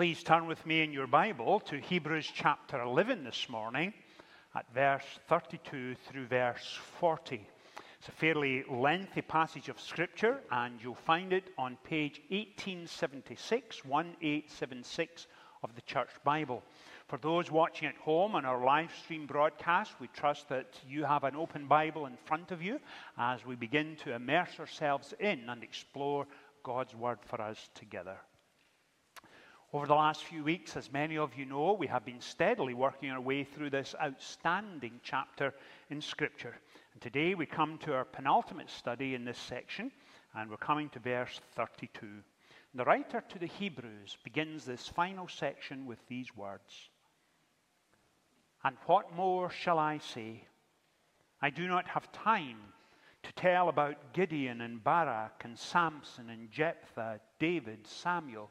Please turn with me in your Bible to Hebrews chapter 11 this morning at verse 32 through verse 40. It's a fairly lengthy passage of Scripture, and you'll find it on page 1876, 1876 of the Church Bible. For those watching at home on our live stream broadcast, we trust that you have an open Bible in front of you as we begin to immerse ourselves in and explore God's Word for us together. Over the last few weeks, as many of you know, we have been steadily working our way through this outstanding chapter in Scripture. And today we come to our penultimate study in this section, and we're coming to verse 32. And the writer to the Hebrews begins this final section with these words And what more shall I say? I do not have time to tell about Gideon and Barak and Samson and Jephthah, David, Samuel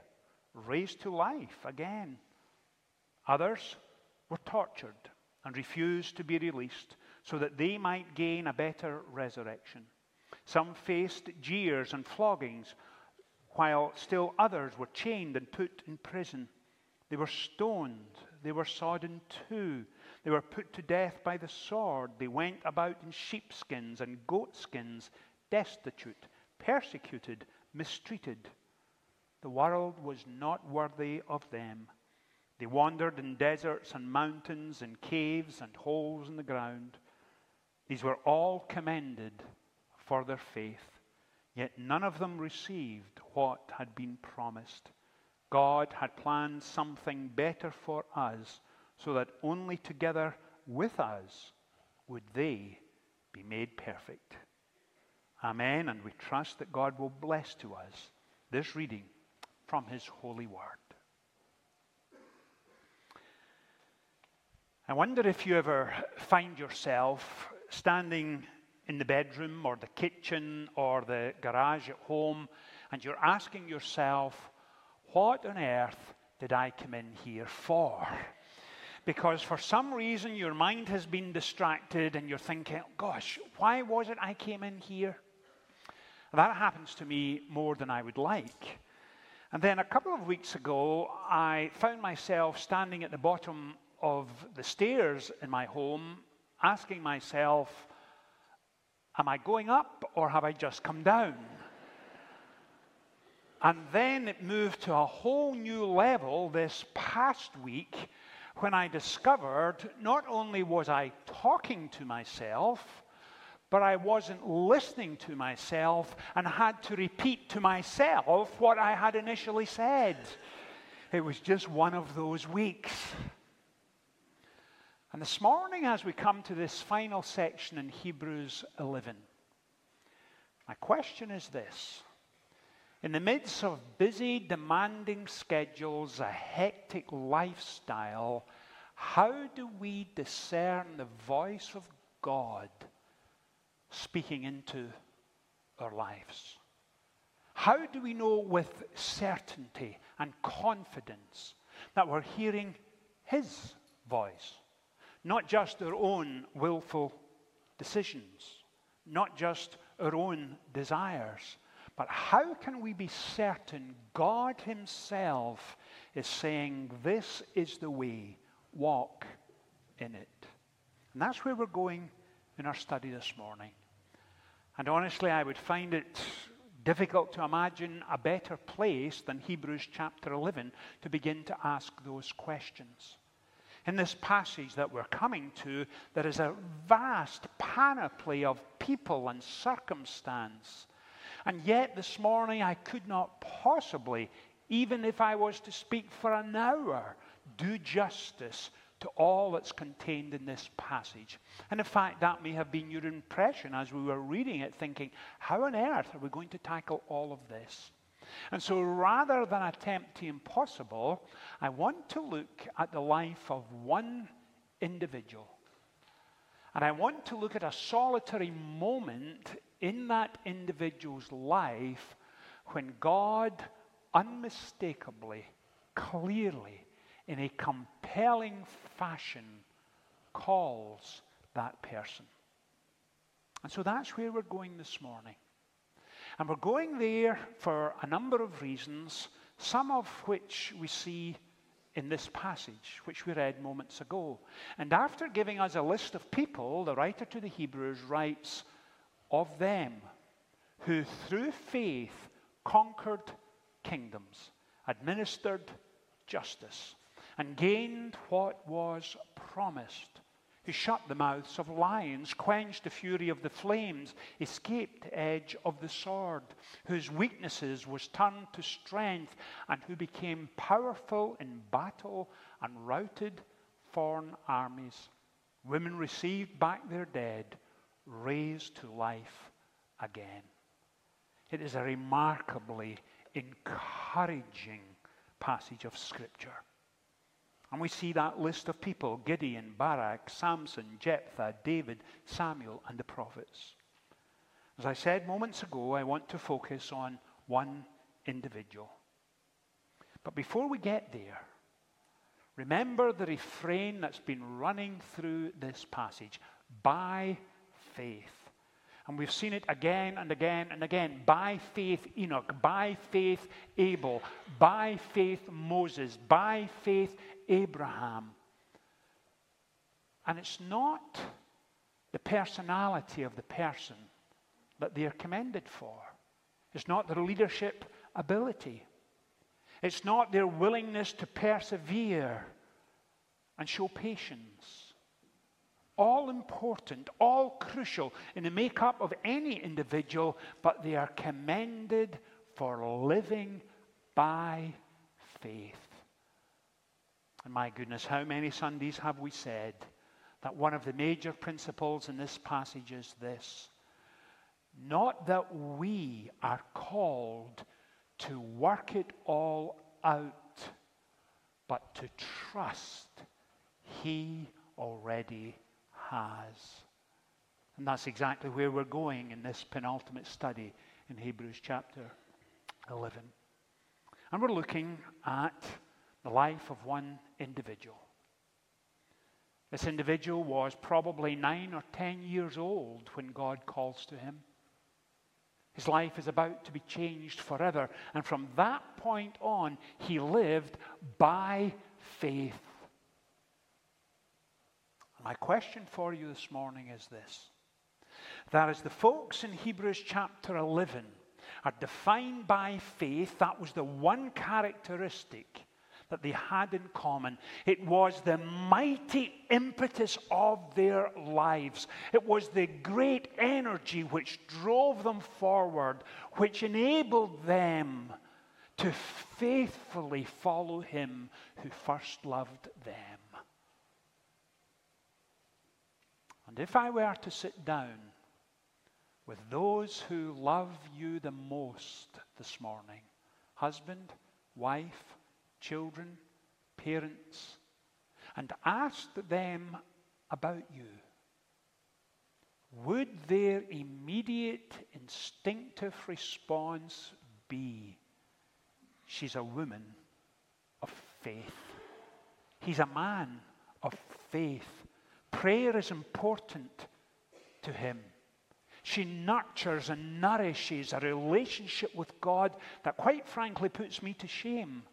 raised to life again. Others were tortured and refused to be released so that they might gain a better resurrection. Some faced jeers and floggings, while still others were chained and put in prison. They were stoned, they were sawed in two, they were put to death by the sword. They went about in sheepskins and goatskins, destitute, persecuted, mistreated the world was not worthy of them. They wandered in deserts and mountains and caves and holes in the ground. These were all commended for their faith, yet none of them received what had been promised. God had planned something better for us, so that only together with us would they be made perfect. Amen. And we trust that God will bless to us this reading from His holy word. I wonder if you ever find yourself standing in the bedroom or the kitchen or the garage at home and you're asking yourself, what on earth did I come in here for? Because for some reason your mind has been distracted and you're thinking, gosh, why was it I came in here? That happens to me more than I would like. And then a couple of weeks ago, I found myself standing at the bottom of the stairs in my home, asking myself, Am I going up or have I just come down? And then it moved to a whole new level this past week when I discovered not only was I talking to myself, but I wasn't listening to myself and had to repeat to myself what I had initially said. It was just one of those weeks. And this morning, as we come to this final section in Hebrews 11, my question is this. In the midst of busy, demanding schedules, a hectic lifestyle, how do we discern the voice of God speaking into our lives? How do we know with certainty and confidence that we're hearing His voice? Not just our own willful decisions, not just our own desires, but how can we be certain God Himself is saying, This is the way, walk in it? And that's where we're going in our study this morning. And honestly, I would find it difficult to imagine a better place than Hebrews chapter 11 to begin to ask those questions. In this passage that we're coming to, there is a vast panoply of people and circumstance. And yet, this morning, I could not possibly, even if I was to speak for an hour, do justice to all that's contained in this passage. And in fact, that may have been your impression as we were reading it, thinking, how on earth are we going to tackle all of this? And so rather than attempt the impossible, I want to look at the life of one individual. And I want to look at a solitary moment in that individual's life when God unmistakably, clearly, in a compelling fashion, calls that person. And so that's where we're going this morning. And we're going there for a number of reasons, some of which we see in this passage, which we read moments ago. And after giving us a list of people, the writer to the Hebrews writes of them who through faith conquered kingdoms, administered justice, and gained what was promised who shut the mouths of lions, quenched the fury of the flames, escaped the edge of the sword, whose weaknesses was turned to strength, and who became powerful in battle and routed foreign armies. Women received back their dead, raised to life again. It is a remarkably encouraging passage of Scripture. And we see that list of people Gideon, Barak, Samson, Jephthah, David, Samuel, and the prophets. As I said moments ago, I want to focus on one individual. But before we get there, remember the refrain that's been running through this passage by faith. And we've seen it again and again and again. By faith, Enoch. By faith, Abel. By faith, Moses. By faith, Abraham. And it's not the personality of the person that they're commended for, it's not their leadership ability, it's not their willingness to persevere and show patience. All important, all crucial in the makeup of any individual, but they are commended for living by faith. And my goodness, how many Sundays have we said that one of the major principles in this passage is this not that we are called to work it all out, but to trust He already has. And that's exactly where we're going in this penultimate study in Hebrews chapter 11. And we're looking at the life of one individual. This individual was probably nine or ten years old when God calls to him. His life is about to be changed forever. And from that point on, he lived by faith. My question for you this morning is this that as the folks in Hebrews chapter 11 are defined by faith, that was the one characteristic that they had in common. It was the mighty impetus of their lives. It was the great energy which drove them forward, which enabled them to faithfully follow him who first loved them. And if I were to sit down with those who love you the most this morning, husband, wife, children, parents, and asked them about you, would their immediate instinctive response be, She's a woman of faith? He's a man of faith. Prayer is important to him. She nurtures and nourishes a relationship with God that, quite frankly, puts me to shame.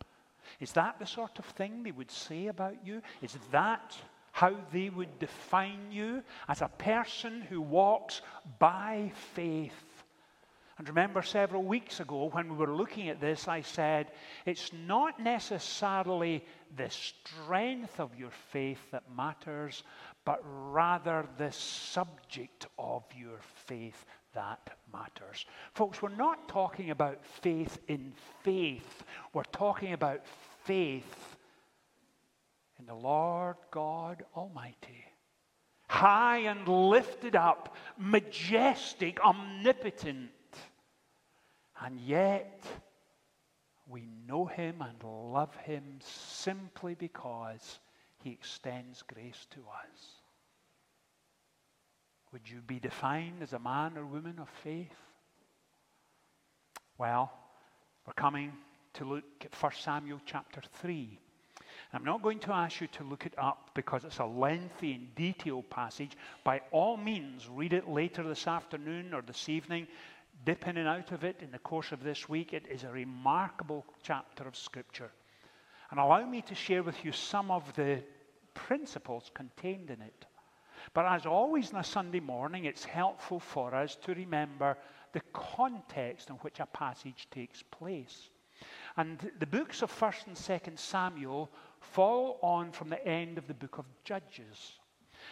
Is that the sort of thing they would say about you? Is that how they would define you as a person who walks by faith? And remember, several weeks ago when we were looking at this, I said it's not necessarily the strength of your faith that matters, but rather the subject of your faith that matters. Folks, we're not talking about faith in faith, we're talking about faith in the Lord God Almighty. High and lifted up, majestic, omnipotent, and yet we know him and love him simply because he extends grace to us. Would you be defined as a man or woman of faith? Well, we're coming to look at 1 Samuel chapter 3. I'm not going to ask you to look it up because it's a lengthy and detailed passage. By all means, read it later this afternoon or this evening. Dip in and out of it in the course of this week. It is a remarkable chapter of Scripture. And allow me to share with you some of the principles contained in it. But as always on a Sunday morning, it's helpful for us to remember the context in which a passage takes place. And the books of 1st and 2nd Samuel follow on from the end of the book of Judges.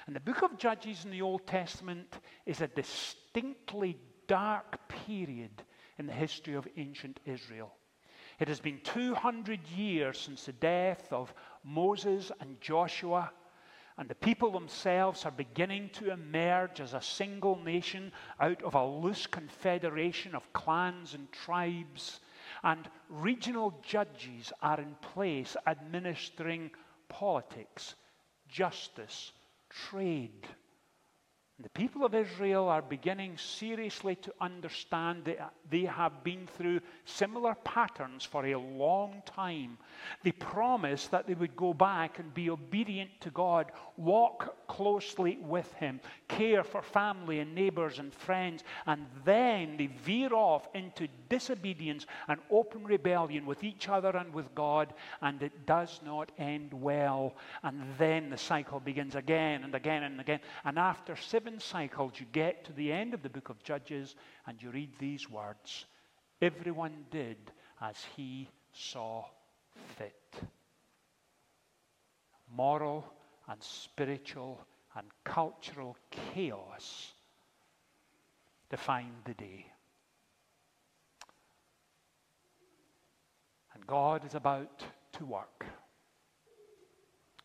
And the book of Judges in the Old Testament is a distinctly dark period in the history of ancient Israel. It has been 200 years since the death of Moses and Joshua, and the people themselves are beginning to emerge as a single nation out of a loose confederation of clans and tribes. And regional judges are in place administering politics, justice, trade, the people of Israel are beginning seriously to understand that they have been through similar patterns for a long time. They promised that they would go back and be obedient to God, walk closely with Him, care for family and neighbors and friends, and then they veer off into disobedience and open rebellion with each other and with God, and it does not end well. And then the cycle begins again and again and again. And after seven cycles, you get to the end of the book of Judges and you read these words Everyone did as he saw fit. Moral and spiritual and cultural chaos defined the day. And God is about to work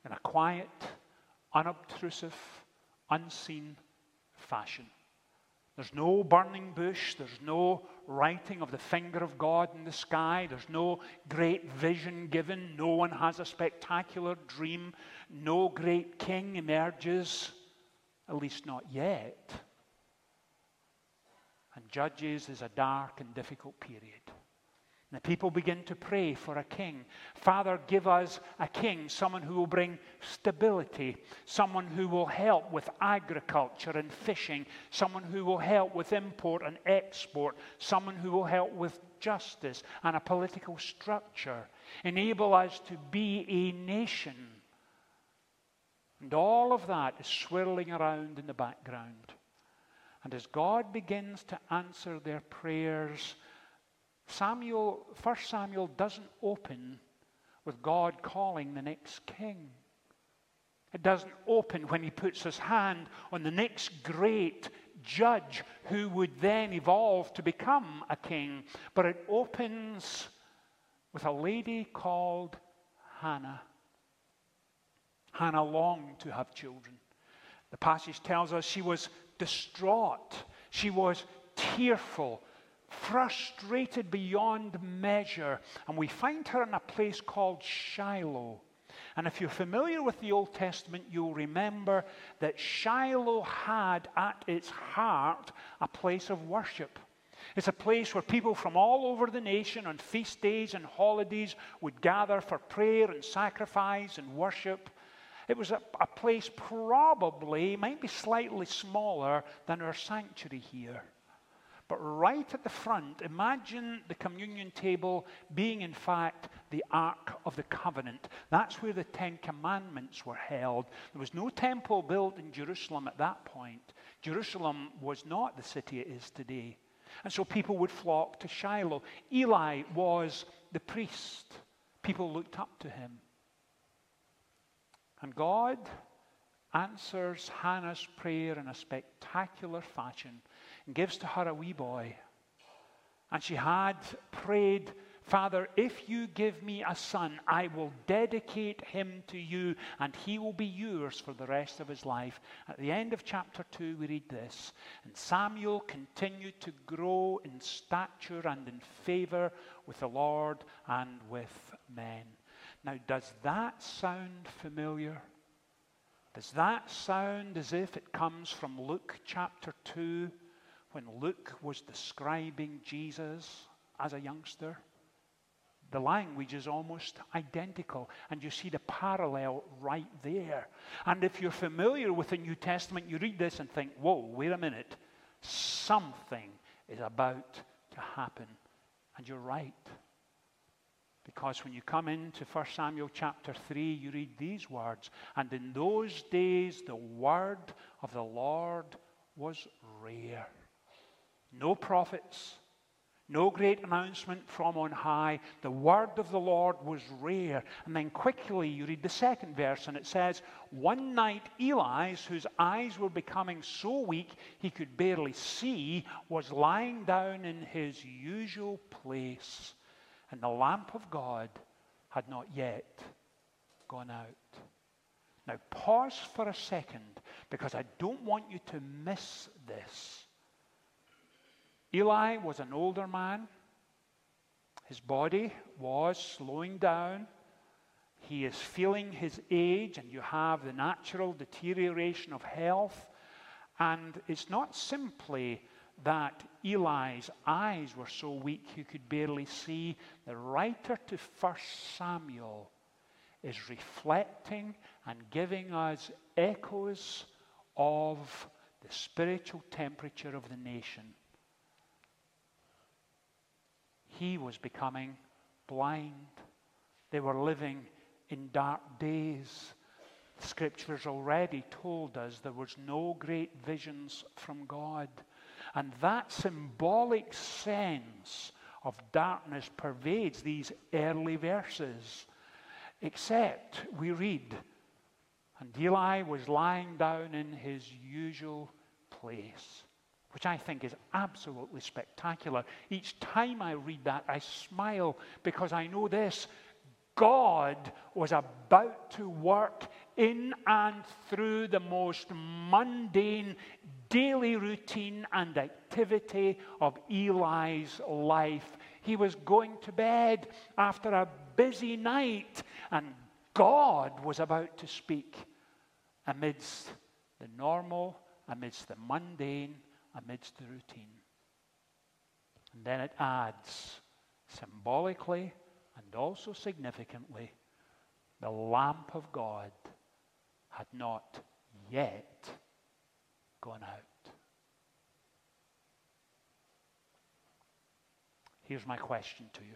in a quiet, unobtrusive, unseen fashion. There's no burning bush. There's no writing of the finger of God in the sky. There's no great vision given. No one has a spectacular dream. No great king emerges, at least not yet. And Judges is a dark and difficult period. The people begin to pray for a king. Father, give us a king, someone who will bring stability, someone who will help with agriculture and fishing, someone who will help with import and export, someone who will help with justice and a political structure, enable us to be a nation. And all of that is swirling around in the background. And as God begins to answer their prayers, Samuel, 1 Samuel doesn't open with God calling the next king. It doesn't open when he puts his hand on the next great judge who would then evolve to become a king, but it opens with a lady called Hannah. Hannah longed to have children. The passage tells us she was distraught, she was tearful, frustrated beyond measure. And we find her in a place called Shiloh. And if you're familiar with the Old Testament, you'll remember that Shiloh had at its heart a place of worship. It's a place where people from all over the nation on feast days and holidays would gather for prayer and sacrifice and worship. It was a, a place probably, might be slightly smaller than our sanctuary here. But right at the front, imagine the communion table being, in fact, the Ark of the Covenant. That's where the Ten Commandments were held. There was no temple built in Jerusalem at that point. Jerusalem was not the city it is today. And so people would flock to Shiloh. Eli was the priest, people looked up to him. And God answers Hannah's prayer in a spectacular fashion and gives to her a wee boy. And she had prayed, Father, if you give me a son, I will dedicate him to you, and he will be yours for the rest of his life. At the end of chapter 2, we read this And Samuel continued to grow in stature and in favor with the Lord and with men. Now, does that sound familiar? Does that sound as if it comes from Luke chapter 2 when Luke was describing Jesus as a youngster? The language is almost identical, and you see the parallel right there. And if you're familiar with the New Testament, you read this and think, whoa, wait a minute. Something is about to happen. And you're right. Because when you come into 1 Samuel chapter 3, you read these words And in those days the word of the Lord was rare. No prophets, no great announcement from on high. The word of the Lord was rare. And then quickly you read the second verse, and it says, One night Eli, whose eyes were becoming so weak he could barely see, was lying down in his usual place, and the lamp of God had not yet gone out. Now, pause for a second because I don't want you to miss this. Eli was an older man. His body was slowing down. He is feeling his age, and you have the natural deterioration of health. And it's not simply that Eli's eyes were so weak he could barely see. The writer to 1 Samuel is reflecting and giving us echoes of the spiritual temperature of the nation he was becoming blind. They were living in dark days. The scriptures already told us there was no great visions from God. And that symbolic sense of darkness pervades these early verses. Except we read, and Eli was lying down in his usual place which I think is absolutely spectacular. Each time I read that, I smile because I know this God was about to work in and through the most mundane daily routine and activity of Eli's life. He was going to bed after a busy night, and God was about to speak amidst the normal, amidst the mundane, amidst the routine. And then it adds symbolically and also significantly the lamp of God had not yet gone out. Here's my question to you.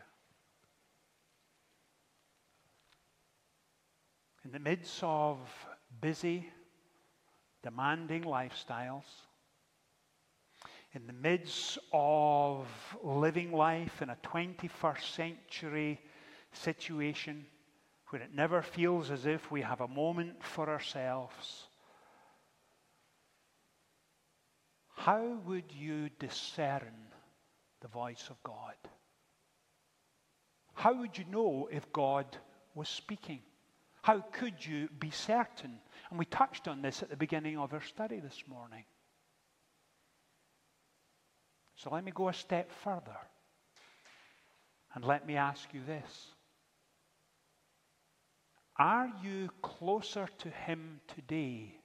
In the midst of busy, demanding lifestyles, in the midst of living life in a 21st century situation where it never feels as if we have a moment for ourselves, how would you discern the voice of God? How would you know if God was speaking? How could you be certain? And we touched on this at the beginning of our study this morning. So let me go a step further. And let me ask you this Are you closer to Him today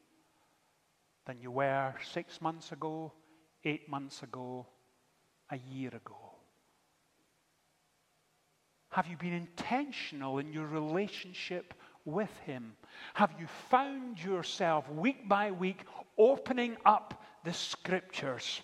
than you were six months ago, eight months ago, a year ago? Have you been intentional in your relationship with Him? Have you found yourself week by week opening up the Scriptures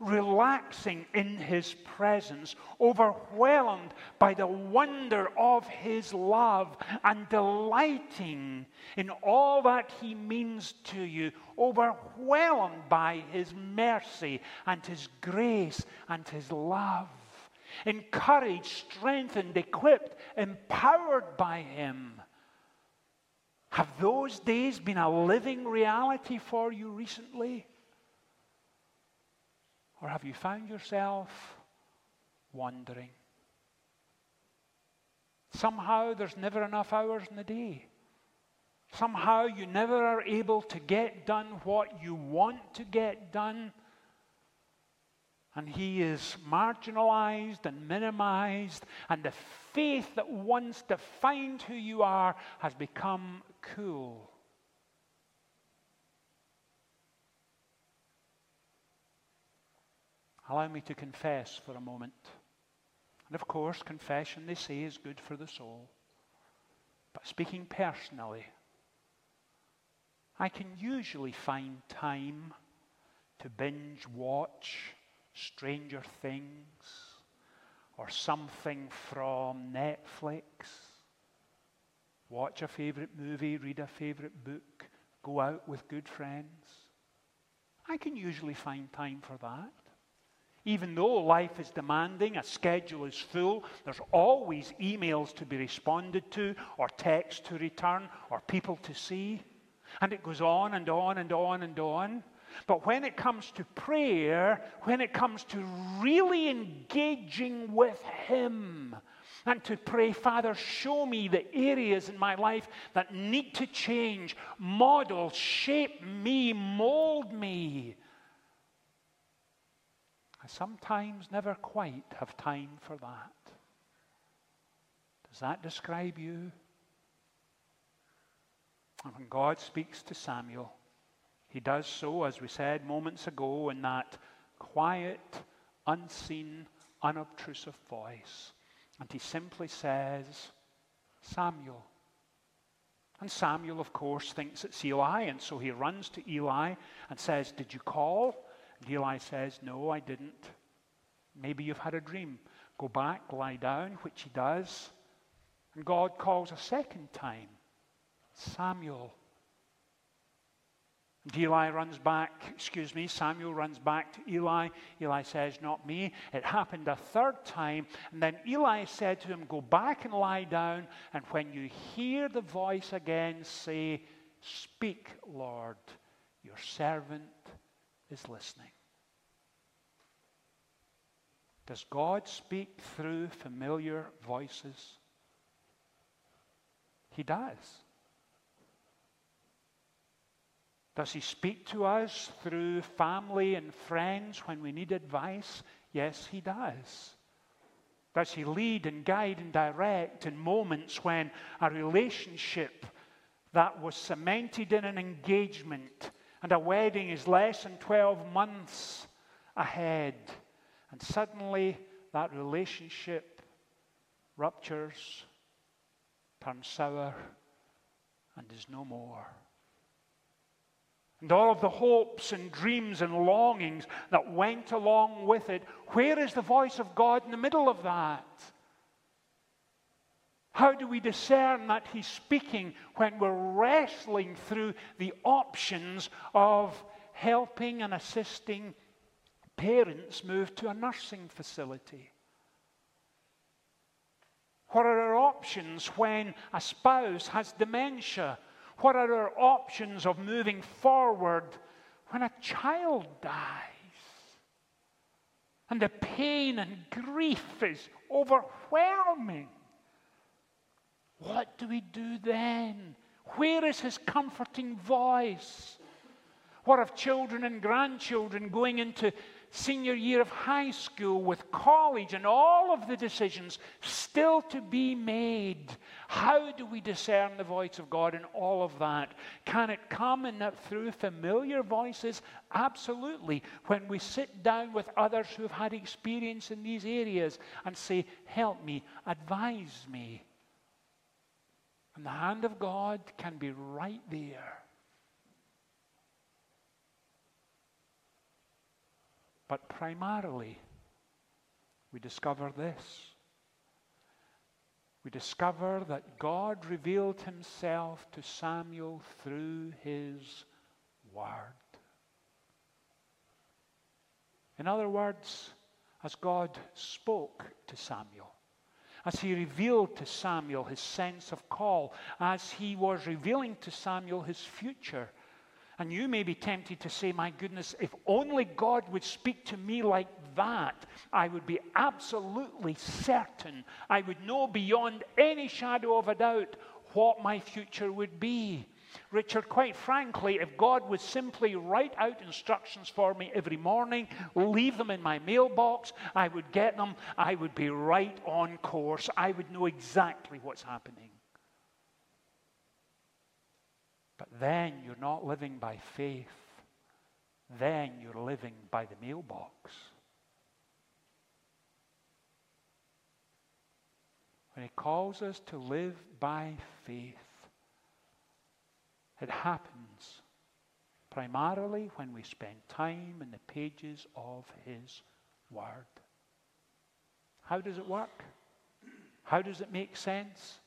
relaxing in his presence, overwhelmed by the wonder of his love, and delighting in all that he means to you, overwhelmed by his mercy and his grace and his love. Encouraged, strengthened, equipped, empowered by him. Have those days been a living reality for you recently? Or have you found yourself wandering? Somehow there's never enough hours in the day. Somehow you never are able to get done what you want to get done. And he is marginalized and minimized, and the faith that once defined who you are has become cool. Allow me to confess for a moment. And of course, confession, they say, is good for the soul. But speaking personally, I can usually find time to binge watch Stranger Things or something from Netflix, watch a favorite movie, read a favorite book, go out with good friends. I can usually find time for that. Even though life is demanding, a schedule is full, there's always emails to be responded to, or texts to return, or people to see. And it goes on and on and on and on. But when it comes to prayer, when it comes to really engaging with Him, and to pray, Father, show me the areas in my life that need to change, model, shape me, mold me. I sometimes never quite have time for that. Does that describe you? And when God speaks to Samuel, he does so, as we said moments ago, in that quiet, unseen, unobtrusive voice. And he simply says, Samuel. And Samuel, of course, thinks it's Eli, and so he runs to Eli and says, Did you call? And Eli says, No, I didn't. Maybe you've had a dream. Go back, lie down, which he does. And God calls a second time Samuel. And Eli runs back, excuse me, Samuel runs back to Eli. Eli says, Not me. It happened a third time. And then Eli said to him, Go back and lie down. And when you hear the voice again, say, Speak, Lord, your servant is listening. Does God speak through familiar voices? He does. Does He speak to us through family and friends when we need advice? Yes, He does. Does He lead and guide and direct in moments when a relationship that was cemented in an engagement and a wedding is less than 12 months ahead, and suddenly that relationship ruptures, turns sour, and is no more? and all of the hopes and dreams and longings that went along with it, where is the voice of God in the middle of that? How do we discern that He's speaking when we're wrestling through the options of helping and assisting parents move to a nursing facility? What are our options when a spouse has dementia what are our options of moving forward when a child dies? And the pain and grief is overwhelming. What do we do then? Where is his comforting voice? What of children and grandchildren going into senior year of high school, with college, and all of the decisions still to be made. How do we discern the voice of God in all of that? Can it come in that through familiar voices? Absolutely. When we sit down with others who have had experience in these areas and say, Help me, advise me. And the hand of God can be right there. But primarily, we discover this. We discover that God revealed himself to Samuel through his word. In other words, as God spoke to Samuel, as he revealed to Samuel his sense of call, as he was revealing to Samuel his future and you may be tempted to say, My goodness, if only God would speak to me like that, I would be absolutely certain. I would know beyond any shadow of a doubt what my future would be. Richard, quite frankly, if God would simply write out instructions for me every morning, leave them in my mailbox, I would get them, I would be right on course. I would know exactly what's happening. But then you're not living by faith. Then you're living by the mailbox. When He calls us to live by faith, it happens primarily when we spend time in the pages of His Word. How does it work? How does it make sense?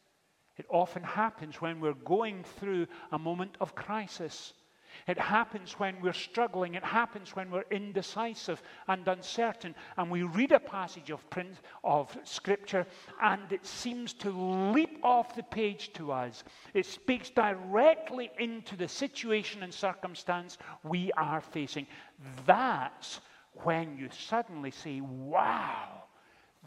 It often happens when we're going through a moment of crisis. It happens when we're struggling. It happens when we're indecisive and uncertain. And we read a passage of, print, of Scripture and it seems to leap off the page to us. It speaks directly into the situation and circumstance we are facing. That's when you suddenly say, wow,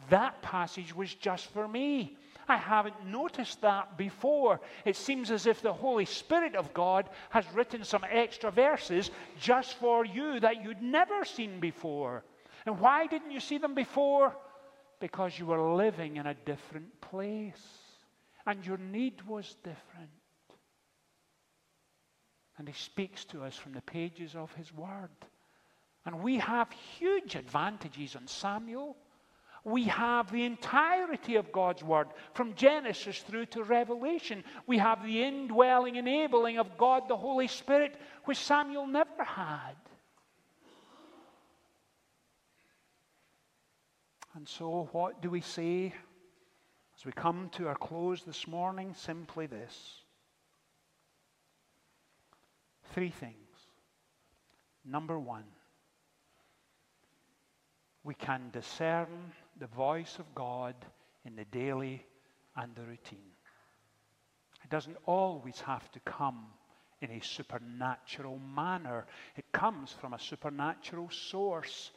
that passage was just for me. I haven't noticed that before. It seems as if the Holy Spirit of God has written some extra verses just for you that you'd never seen before. And why didn't you see them before? Because you were living in a different place and your need was different. And He speaks to us from the pages of His Word. And we have huge advantages on Samuel we have the entirety of God's Word, from Genesis through to Revelation. We have the indwelling, enabling of God the Holy Spirit, which Samuel never had. And so, what do we say as we come to our close this morning? Simply this three things. Number one, we can discern the voice of God in the daily and the routine. It doesn't always have to come in a supernatural manner, it comes from a supernatural source,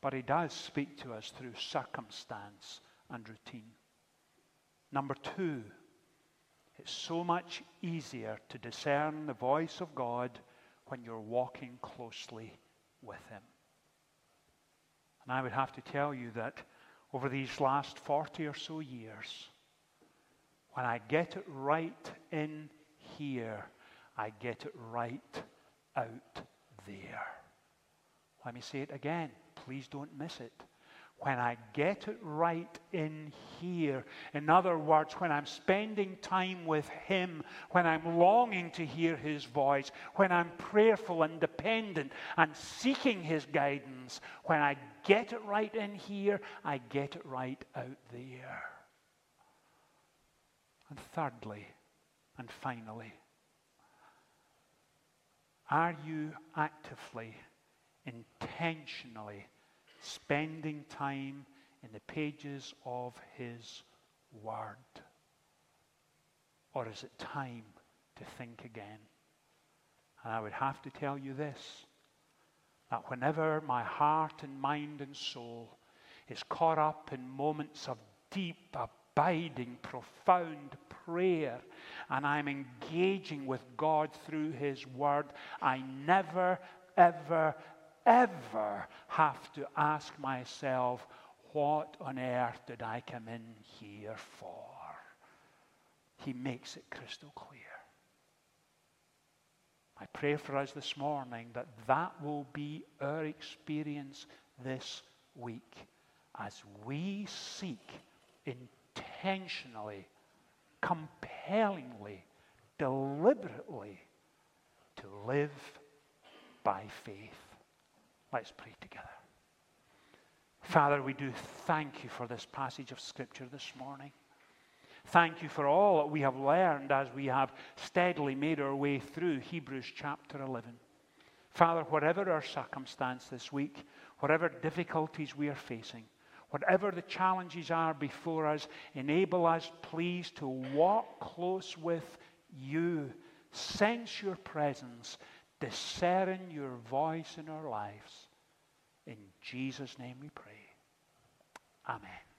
but He does speak to us through circumstance and routine. Number two, it's so much easier to discern the voice of God when you're walking closely with Him. And I would have to tell you that over these last 40 or so years, when I get it right in here, I get it right out there. Let me say it again. Please don't miss it when I get it right in here. In other words, when I'm spending time with Him, when I'm longing to hear His voice, when I'm prayerful and dependent and seeking His guidance, when I get it right in here, I get it right out there. And thirdly, and finally, are you actively, intentionally, spending time in the pages of His Word? Or is it time to think again? And I would have to tell you this that whenever my heart and mind and soul is caught up in moments of deep, abiding, profound prayer, and I'm engaging with God through His Word, I never, ever, ever have to ask myself, what on earth did I come in here for? He makes it crystal clear. I pray for us this morning that that will be our experience this week as we seek intentionally, compellingly, deliberately to live by faith. Let's pray together. Father, we do thank you for this passage of Scripture this morning. Thank you for all that we have learned as we have steadily made our way through Hebrews chapter 11. Father, whatever our circumstance this week, whatever difficulties we are facing, whatever the challenges are before us, enable us, please, to walk close with you, sense your presence, discern your voice in our lives. In Jesus' name we pray. Amen.